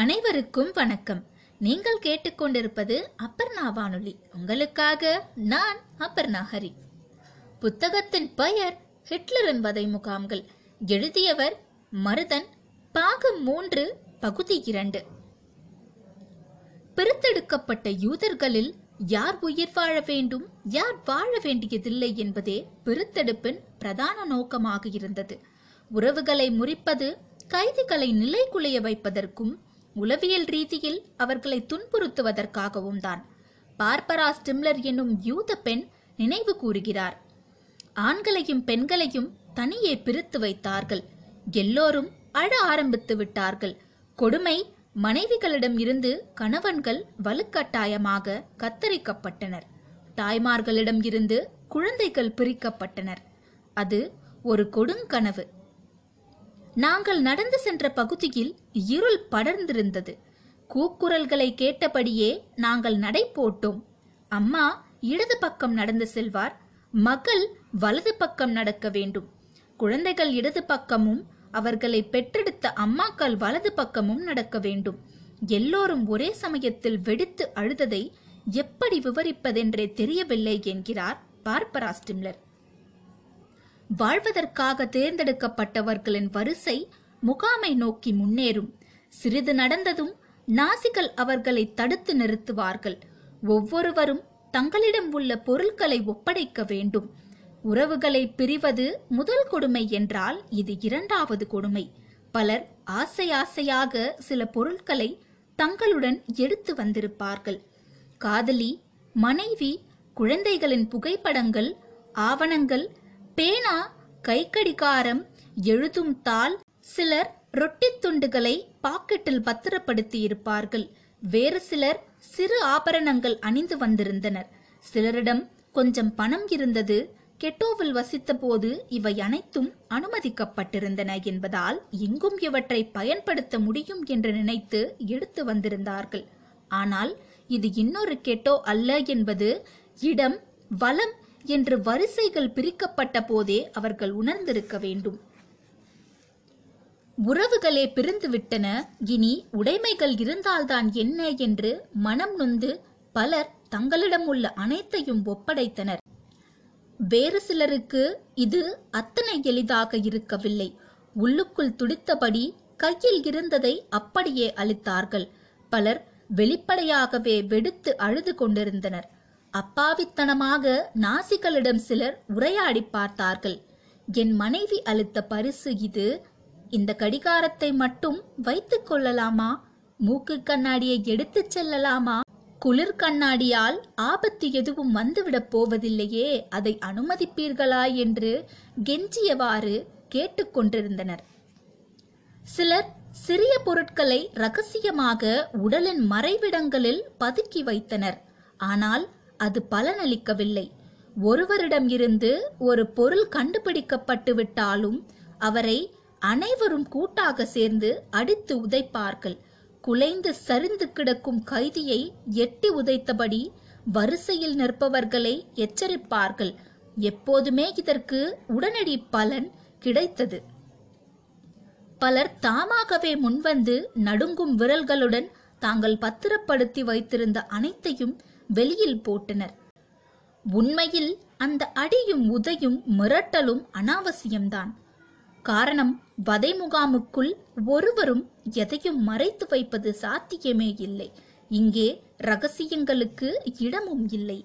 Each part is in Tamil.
அனைவருக்கும் வணக்கம். நீங்கள் கேட்டுக்கொண்டிருப்பது அப்பர்ணா வானொலி. உங்களுக்காக நான் அப்பர்ணா ஹரி. புத்தகத்தின் பெயர் ஹிட்லரின் வதை முகாம்கள். எழுதியவர் மருதன் பாகம் மூன்று பகுதி இரண்டு. பிரித்தெடுக்கப்பட்ட யூதர்களில் யார் உயிர் வாழ வேண்டும் யார் வாழ வேண்டியதில்லை என்பதே பிரித்தெடுப்பின் பிரதான நோக்கமாக இருந்தது. உறவுகளை முறிப்பது கைதிகளை நிலைகுலைய வைப்பதற்கும் உளவியல் ரீதியில் அவர்களை துன்புறுத்துவதற்காகவும் தான். பார்பரா ஸ்டிம்லர் என்னும் யூத பெண் நினைவு கூறுகிறார். ஆண்களையும் பெண்களையும் தனியே பிரித்து வைத்தார்கள். எல்லோரும் அழ ஆரம்பித்து விட்டார்கள். கொடுமை மனைவிகளிடம் இருந்து கணவன்கள் வலுக்கட்டாயமாக கத்தரிக்கப்பட்டனர். தாய்மார்களிடம் இருந்து குழந்தைகள் பிரிக்கப்பட்டனர். அது ஒரு கொடுங்கனவு. நாங்கள் நடந்து சென்ற பகுதியில் இருள் படர்ந்திருந்தது. கூக்குரல்களை கேட்டபடியே நாங்கள் நடை போட்டோம். அம்மா இடது பக்கம் நடந்து செல்வார் மகள் வலது பக்கம் நடக்க வேண்டும். குழந்தைகள் இடது பக்கமும் அவர்களை பெற்றெடுத்த அம்மாக்கள் வலது பக்கமும் நடக்க வேண்டும். எல்லோரும் ஒரே சமயத்தில் வெடித்து அழுததை எப்படி விவரிப்பதென்றே தெரியவில்லை என்கிறார் பார்பரா ஸ்டிம்லர் வாழ்வதற்காக தேர்ந்தெடுக்கப்பட்டவர்களின் வரிசை முகாமை நோக்கி முன்னேறும். சிறிது நடந்ததும் நாசிகள் அவர்களை தடுத்து நிறுத்துவார்கள். ஒவ்வொருவரும் தங்களிடம் உள்ள பொருட்களை ஒப்படைக்க வேண்டும். உறவுகளை பிரிவது முதல் கொடுமை என்றால் இது இரண்டாவது கொடுமை. பலர் ஆசை ஆசையாக சில பொருட்களை தங்களுடன் எடுத்து வந்திருப்பார்கள். காதலி மனைவி குழந்தைகளின் புகைப்படங்கள் ஆவணங்கள் பேனா கைக்கடிகாரம் எழுதும் தாள் சிலர் ரொட்டி துண்டுகளை பாக்கெட்டில் பத்திரப்படுத்தி இருப்பார்கள் வேறு சிலர் சிறு ஆபரணங்கள் அணிந்து வந்திருந்தனர். சிலரிடம் கொஞ்சம் பணம் இருந்தது. கெட்டோவில் வசித்தபோது இவை அனைத்தும் அனுமதிக்கப்பட்டிருந்தன என்பதால் எங்கும் இவற்றை பயன்படுத்த முடியும் என்று நினைத்து எடுத்து வந்திருந்தார்கள். ஆனால் இது இன்னொரு கெட்டோ அல்ல என்பது இடம் வளம் என்று வரிசைகள் பிரிக்கப்பட்ட போதே அவர்கள் உணர்ந்திருக்க வேண்டும். உறவுகளே பிரிந்துவிட்டன இனி உடைமைகள் இருந்தால்தான் என்ன என்று மனம் நொந்து பலர் தங்களிடம் உள்ள அனைத்தையும் ஒப்படைத்தனர். வேறு சிலருக்கு இது அத்தனை எளிதாக இருக்கவில்லை. உள்ளுக்குள் துடித்தபடி கையில் இருந்ததை அப்படியே அளித்தார்கள் பலர் வெளிப்படையாகவே வெடித்து அழுது கொண்டிருந்தனர். அப்பாவித்தனமாக நாசிகளிடம் சிலர் உரையாடி பார்த்தார்கள். என் மனைவி அளித்த பரிசு இது. இந்த கடிகாரத்தை மட்டும் வைத்துக் கொள்ளலாமா? மூக்கு கண்ணாடியை எடுத்துச் செல்லலாமா? குளிர் கண்ணாடியால் ஆபத்து எதுவும் வந்துவிடப் போவதில்லையே. அதை அனுமதிப்பீர்களா? என்று கெஞ்சியவாறு கேட்டுக்கொண்டிருந்தனர் சிலர் சிறிய பொருட்களை ரகசியமாக உடலின் மறைவிடங்களில் பதுக்கி வைத்தனர். ஆனால் அது பலனளிக்கவில்லை. ஒருவரிடம் இருந்து ஒரு பொருள் கண்டுபிடிக்கப்பட்டு விட்டாலும் அவரை அனைவரும் கூட்டாக சேர்ந்து அடித்து உதைப்பார்கள். குலைந்து சரிந்து கிடக்கும் கைதியை எட்டி உதைத்தபடி வரிசையில் நிற்பவர்களை எச்சரிப்பார்கள். எப்போதுமே இதற்கு உடனடி பலன் கிடைத்தது. பலர் தாமாகவே முன்வந்து நடுங்கும் விரல்களுடன் தாங்கள் பத்திரப்படுத்தி வைத்திருந்த அனைத்தையும் வெளியில் போட்டனர். உண்மையில் அந்த அடியும் உதையும் மிரட்டலும் அனாவசியம்தான். காரணம் வதை முகாமுக்குள் ஒருவரும் எதையும் மறைத்து வைப்பது சாத்தியமே இல்லை. இங்கே ரகசியங்களுக்கு இடமும் இல்லை.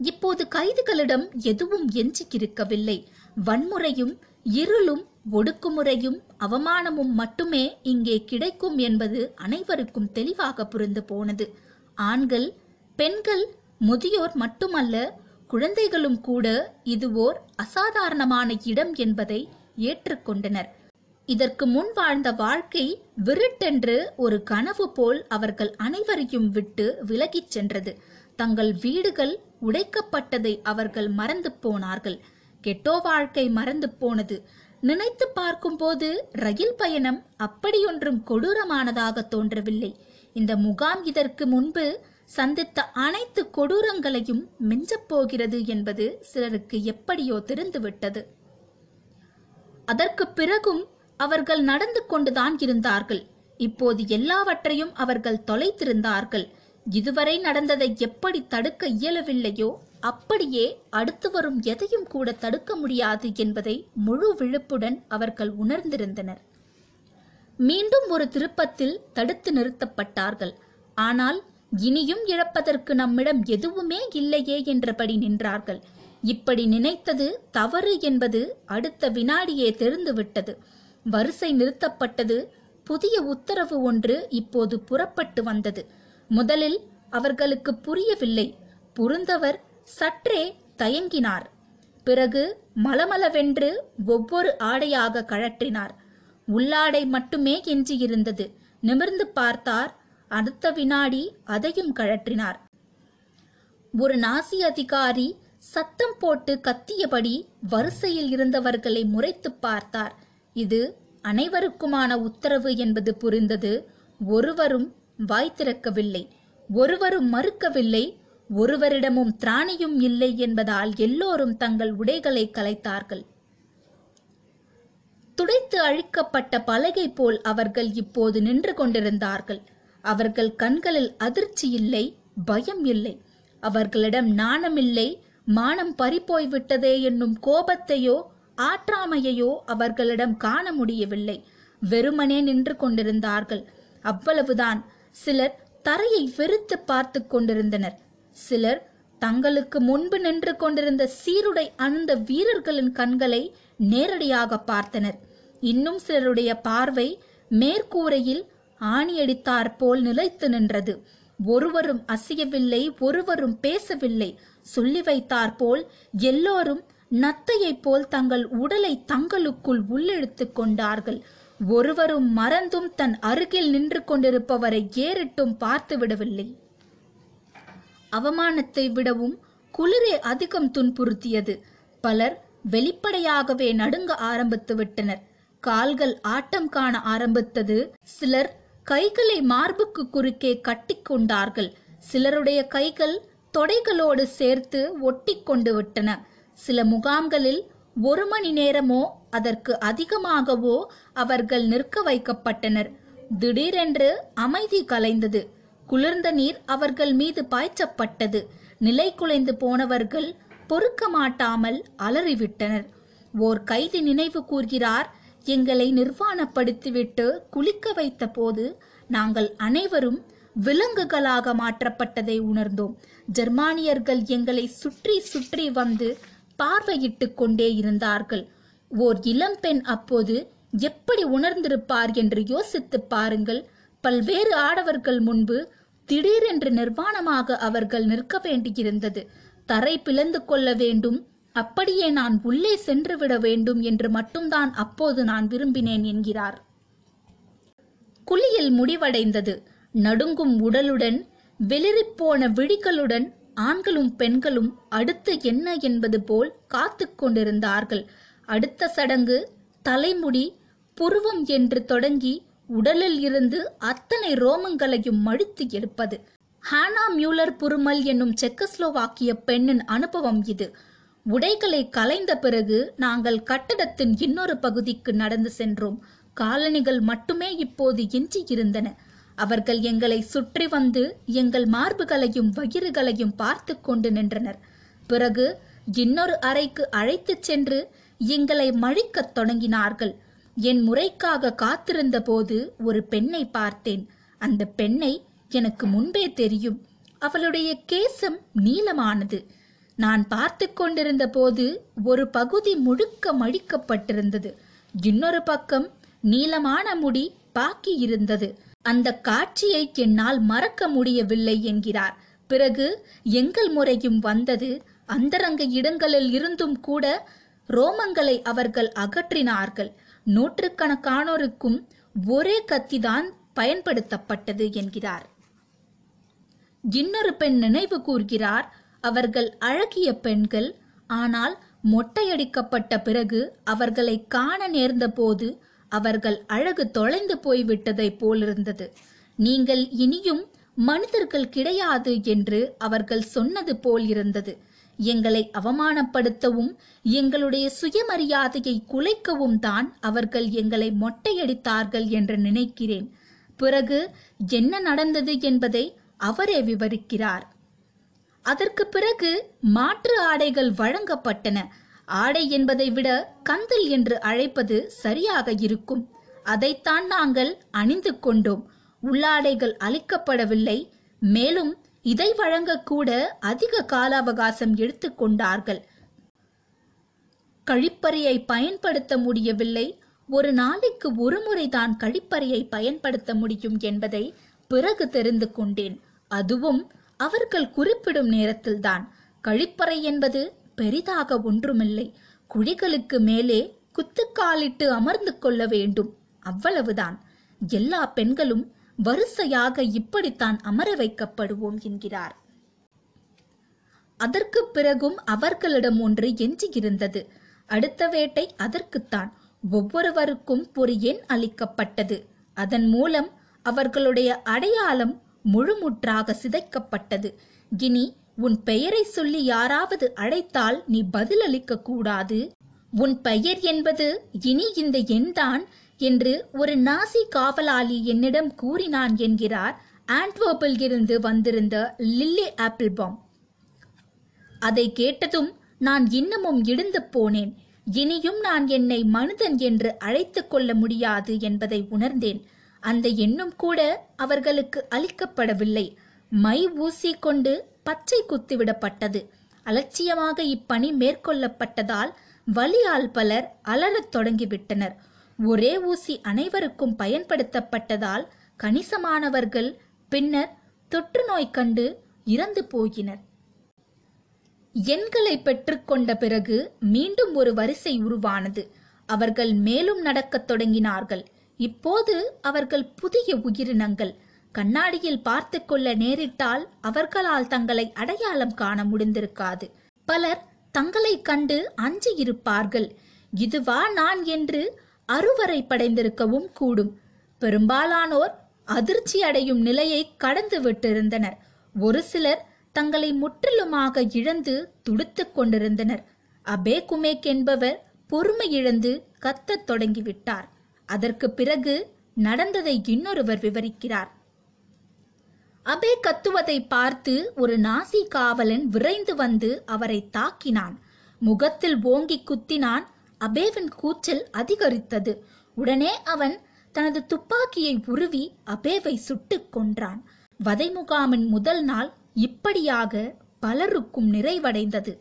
இப்போது கைதிகளிடம் எதுவும் எஞ்சிக்கிருக்கவில்லை வன்முறையும் இருளும் ஒடுக்குமுறையும் அவமானமும் மட்டுமே இங்கே கிடைக்கும் என்பது அனைவருக்கும் தெளிவாக புரிந்து போனது. ஆண்கள் பெண்கள் முதியோர் மட்டுமல்ல குழந்தைகளும் கூட இது ஓர் அசாதாரணமான இடம் என்பதை ஏற்றுக்கொண்டனர். இதற்கு முன் வாழ்ந்த வாழ்க்கை விருட்டென்று ஒரு கனவு போல் அவர்கள் அனைவரையும் விட்டு விலகிச் சென்றது. தங்கள் வீடுகள் உடைக்கப்பட்டதை அவர்கள் மறந்து போனார்கள். கெட்டோ வாழ்க்கை மறந்து போனது. நினைத்து பார்க்கும்போது ரயில் பயணம் அப்படியொன்றும் கொடூரமானதாக தோன்றவில்லை. இந்த முகாம் இதற்கு முன்பு சந்தித்த அனைத்து கொடூரங்களையும் மிஞ்சப் போகிறது என்பது சிலருக்கு எப்படியோ தெரிந்துவிட்டது. அதற்கு பிறகும் அவர்கள் நடந்து கொண்டுதான் இருந்தார்கள். இப்போது எல்லாவற்றையும் அவர்கள் தொலைத்திருந்தார்கள். இதுவரை நடந்ததை எப்படி தடுக்க இயலவில்லையோ அப்படியே அடுத்து வரும் எதையும் கூட தடுக்க முடியாது என்பதை முழு விழுப்புடன் அவர்கள் உணர்ந்திருந்தனர். மீண்டும் ஒரு திருப்பத்தில் தடுத்து நிறுத்தப்பட்டார்கள். ஆனால் இனியும் இழப்பதற்கு நம்மிடம் எதுவுமே இல்லையே என்றபடி நின்றார்கள். இப்படி நினைத்தது தவறு என்பது அடுத்த வினாடியே தெரிந்துவிட்டது. வரிசை நிறுத்தப்பட்டது. புதிய உத்தரவு ஒன்று இப்போது புறப்பட்டு வந்தது. முதலில் அவர்களுக்கு புரியவில்லை. புரிந்தவர் சற்றே தயங்கினார். பிறகு மலமளவென்று ஒவ்வொரு ஆடையாக கழற்றினார். உள்ளாடை மட்டுமே கெஞ்சியிருந்தது. நிமிர்ந்து பார்த்தார் அடுத்த வினாடி அதையும் கழற்றினார். ஒரு நாசி அதிகாரி சத்தம் போட்டு கத்தியபடி வரிசையில் இருந்தவர்களை முறைத்து பார்த்தார். இது அனைவருக்குமான உத்தரவு என்பது புரிந்தது. ஒருவரும் வாய் திறக்கவில்லை ஒருவரும் மறுக்கவில்லை ஒருவரிடமும் திராணியும் இல்லை என்பதால் எல்லோரும் தங்கள் உடைகளை கலைத்தார்கள். துடைத்து அழிக்கப்பட்ட பலகை போல் அவர்கள் இப்போது நின்று கொண்டிருந்தார்கள். அவர்கள் கண்களில் அதிர்ச்சி இல்லை பயம் இல்லை. அவர்களிடம் நாணமில்லை மானம் பறிப்போய் விட்டதே என்னும் கோபத்தையோ ஆற்றாமையையோ அவர்களிடம் காண முடியவில்லை. வெறுமனே நின்று கொண்டிருந்தார்கள். அவ்வளவுதான். சிலர் தரையை வெறுத்து பார்த்து கொண்டிருந்தனர். சிலர் தங்களுக்கு முன்பு நின்று கொண்டிருந்த சீருடை அணிந்த வீரர்களின் கண்களை நேரடியாக பார்த்தனர். இன்னும் சிலருடைய பார்வை மேற்கூரையில் ஆணியடித்தார் போல் நிலைத்து நின்றது. ஒருவரும் அசையவில்லை ஒருவரும் பேசவில்லை. சொல்லி வைத்தார் போல் எல்லோரும் நத்தையைப் போல் தங்கள் உடலை தங்களுக்குள் உள்ளிழுத்துக் கொண்டார்கள். ஒருவரும் மறந்தும் தன் அருகில் நின்று கொண்டிருப்பவரை ஏறிட்டும் பார்த்து விடவில்லை. அவமானத்தை விடவும் குளிரே அதிகம் துன்புறுத்தியது. பலர் வெளிப்படையாகவே நடுங்க ஆரம்பித்து விட்டனர். கால்கள் ஆட்டம் காண ஆரம்பித்தது. சிலர் கைகளை மார்புக்கு குறுக்கே கட்டிக்கொண்டார்கள் சிலருடைய கைகள் தொடைகளோடு சேர்த்து ஒட்டி கொண்டு விட்டன. சில முகாம்களில் ஒரு மணி நேரமோ அதற்கு அதிகமாகவோ அவர்கள் நிற்க வைக்கப்பட்டனர். திடீரென்று அமைதி கலைந்தது. குளிர்ந்த நீர் அவர்கள் மீது பாய்ச்சப்பட்டது. நிலை குலைந்து போனவர்கள் பொறுக்க மாட்டாமல் அலறிவிட்டனர். ஓர் கைதி நினைவு கூர்கிறார் எங்களை நிர்வாணப்படுத்திவிட்டு குளிக்க வைத்த போது நாங்கள் அனைவரும் விலங்குகளாக மாற்றப்பட்டதை உணர்ந்தோம். ஜெர்மானியர்கள் எங்களை சுற்றி சுற்றி வந்து பார்வையிட்டு கொண்டே இருந்தார்கள். ஓர் இளம்பெண் அப்போது எப்படி உணர்ந்திருப்பார் என்று யோசித்து பாருங்கள். பல்வேறு ஆடவர்கள் முன்பு திடீரென்று நிர்வாணமாக அவர்கள் நிற்க வேண்டியிருந்தது. தரை பிளந்து கொள்ள வேண்டும். அப்படியே நான் உள்ளே சென்று விட வேண்டும் என்று மட்டும்தான் அப்போது நான் விரும்பினேன் என்கிறார். குளியல் முடிவடைந்தது. நடுங்கும் உடலுடன் வெளிரிப்போன விழிகளுடன் ஆண்களும் பெண்களும் அடுத்து என்ன என்பது போல் காத்து கொண்டிருந்தார்கள். அடுத்த சடங்கு தலைமுடி புருவம் என்று தொடங்கி உடலில் இருந்து அத்தனை ரோமங்களையும் மடித்து எடுப்பது. ஹானா மியூலர் புருமல் என்னும் செக்கஸ்லோவாக்கிய பெண்ணின் அனுபவம் இது. உடைகளை கலைந்த பிறகு நாங்கள் கட்டடத்தின் இன்னொரு பகுதிக்கு நடந்து சென்றோம். காலணிகள் மட்டுமே இப்போது எஞ்சி இருந்தன. அவர்கள் எங்களை சுற்றி வந்து எங்கள் மார்புகளையும் வயிறுகளையும் பார்த்து கொண்டு நின்றனர். பிறகு இன்னொரு அறைக்கு அழைத்துச் சென்று எங்களை மழிக்கத் தொடங்கினார்கள். என் முறைக்காக காத்திருந்த போது ஒரு பெண்ணை பார்த்தேன். அந்த பெண்ணை எனக்கு முன்பே தெரியும். அவளுடைய கேசம் நீளமானது. நான் பார்த்து கொண்டிருந்த போது ஒரு பகுதி முழுக்க மழிக்கப்பட்டிருந்தது இன்னொரு பக்கம் நீளமான முடி பாக்கி இருந்தது. அந்த காட்சியை என்னால் மறக்க முடியவில்லை என்கிறார். பிறகு எங்கள் முறையும் வந்தது. அந்தரங்க இடங்களில் இருந்தும் கூட ரோமங்களை அவர்கள் அகற்றினார்கள். நூற்றுக்கணக்கானோருக்கும் ஒரே கத்திதான் பயன்படுத்தப்பட்டது என்கிறார். இன்னொரு பெண் நினைவு கூர்கிறார். அவர்கள் அழகிய பெண்கள். ஆனால் மொட்டையடிக்கப்பட்ட பிறகு அவர்களை காண நேர்ந்த போது அவர்கள் அழகு தொலைந்து போய்விட்டதைப் போலிருந்தது. நீங்கள் இனியும் மனிதர்கள் கிடையாது என்று அவர்கள் சொன்னது போல் இருந்தது எங்களை அவமானப்படுத்தவும் எங்களுடைய சுயமரியாதையை குலைக்கவும் தான் அவர்கள் எங்களை மொட்டையடித்தார்கள் என்று நினைக்கிறேன். பிறகு என்ன நடந்தது என்பதை அவரே விவரிக்கிறார். அதற்கு பிறகு மாற்று ஆடைகள் வழங்கப்பட்டன. ஆடை என்பதை விட கந்தல் என்று அழைப்பது சரியாக இருக்கும். அதைத்தான் நாங்கள் அணிந்து கொண்டோம். உள்ளாடைகள் அளிக்கப்படவில்லை. மேலும் இதை வழங்கக்கூட அதிக கால அவகாசம் எடுத்துக்கொண்டார்கள் கழிப்பறையை பயன்படுத்த முடியவில்லை. ஒரு நாளைக்கு ஒரு முறைதான் கழிப்பறையை பயன்படுத்த முடியும் என்பதை பிறகு தெரிந்து கொண்டேன். அதுவும் அவர்கள் குறிப்பிடும் நேரத்தில்தான். கழிப்பறை என்பது பெரிதாக ஒன்றுமில்லை. குழிகளுக்கு மேலே குத்துக்காலிட்டு அமர்ந்து கொள்ள வேண்டும். அவ்வளவுதான். எல்லா பெண்களும் வரிசையாக இப்படித்தான் அமர வைக்கப்படுவோம் என்கிறார். அதற்கு பிறகும் அவர்களிடம் ஒன்று எஞ்சியிருந்தது. அடுத்த வேட்டை அதற்குத்தான். ஒவ்வொருவருக்கும் ஒரு எண் அளிக்கப்பட்டது. அதன் மூலம் அவர்களுடைய அடையாளம் முழுமுற்றாக சிதைக்கப்பட்டது. இனி உன் பெயரை சொல்லி யாராவது அழைத்தால் நீ பதிலளிக்க கூடாது உன் பெயர் என்பது இனி இந்த எண்தான் என்று ஒரு நாசி காவலாளி என்னிடம் கூறினான் என்கிறார். ஆண்ட்வர்பில் இருந்து வந்திருந்த லில்லி ஆப்பிள்பாம். அதை கேட்டதும் நான் இன்னமும் இடிந்து போனேன். இனியும் நான் என்னை மனிதன் என்று அழைத்துக் கொள்ள முடியாது என்பதை உணர்ந்தேன். அந்த எண்ணும் கூட அவர்களுக்கு அளிக்கப்படவில்லை. மை ஊசி கொண்டு பச்சை குத்திவிடப்பட்டது அலட்சியமாக இப்பணி மேற்கொள்ளப்பட்டதால் வலியால் பலர் அலறத் தொடங்கிவிட்டனர். ஒரே ஊசி அனைவருக்கும் பயன்படுத்தப்பட்டதால் கணிசமானவர்கள் பின்னர் தொற்று நோய் கண்டு இறந்து போயினர். எண்களை பெற்றுக்கொண்ட பிறகு மீண்டும் ஒரு வரிசை உருவானது. அவர்கள் மேலும் நடக்கத் தொடங்கினார்கள். இப்போது அவர்கள் புதிய உயிரினங்கள். கண்ணாடியில் பார்த்து கொள்ள நேரிட்டால் அவர்களால் தங்களை அடையாளம் காண முடிந்திருக்காது. பலர் தங்களை கண்டு அஞ்சி இருப்பார்கள். இதுவா நான் என்று அறுவரை படைந்திருக்கவும் கூடும். பெரும்பாலானோர் அதிர்ச்சி அடையும் நிலையை கடந்து விட்டிருந்தனர். ஒரு சிலர் தங்களை முற்றிலுமாக இழந்து துடித்துக் கொண்டிருந்தனர். அபே குமேக் என்பவர் பொறுமை இழந்து கத்தத் தொடங்கிவிட்டார். அதற்கு பிறகு நடந்ததை இன்னொருவர் விவரிக்கிறார். அபே கத்துவதை பார்த்து ஒரு நாசி காவலன் விரைந்து வந்து அவரை தாக்கினான். முகத்தில் ஓங்கி குத்தினான். அபேவின் கூச்சல் அதிகரித்தது. உடனே அவன் தனது துப்பாக்கியை உருவி அபேவை சுட்டுக் கொன்றான். வதை முகாமின் முதல் நாள் இப்படியாக பலருக்கும் நிறைவடைந்தது.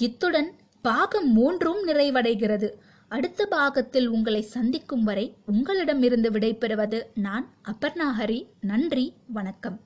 இத்துடன் பாகம் மூன்றும் நிறைவடைகிறது. அடுத்த பாகத்தில் உங்களை சந்திக்கும் வரை உங்களிடமிருந்து விடைபெறுவது நான் அபர்ணாஹரி நன்றி வணக்கம்.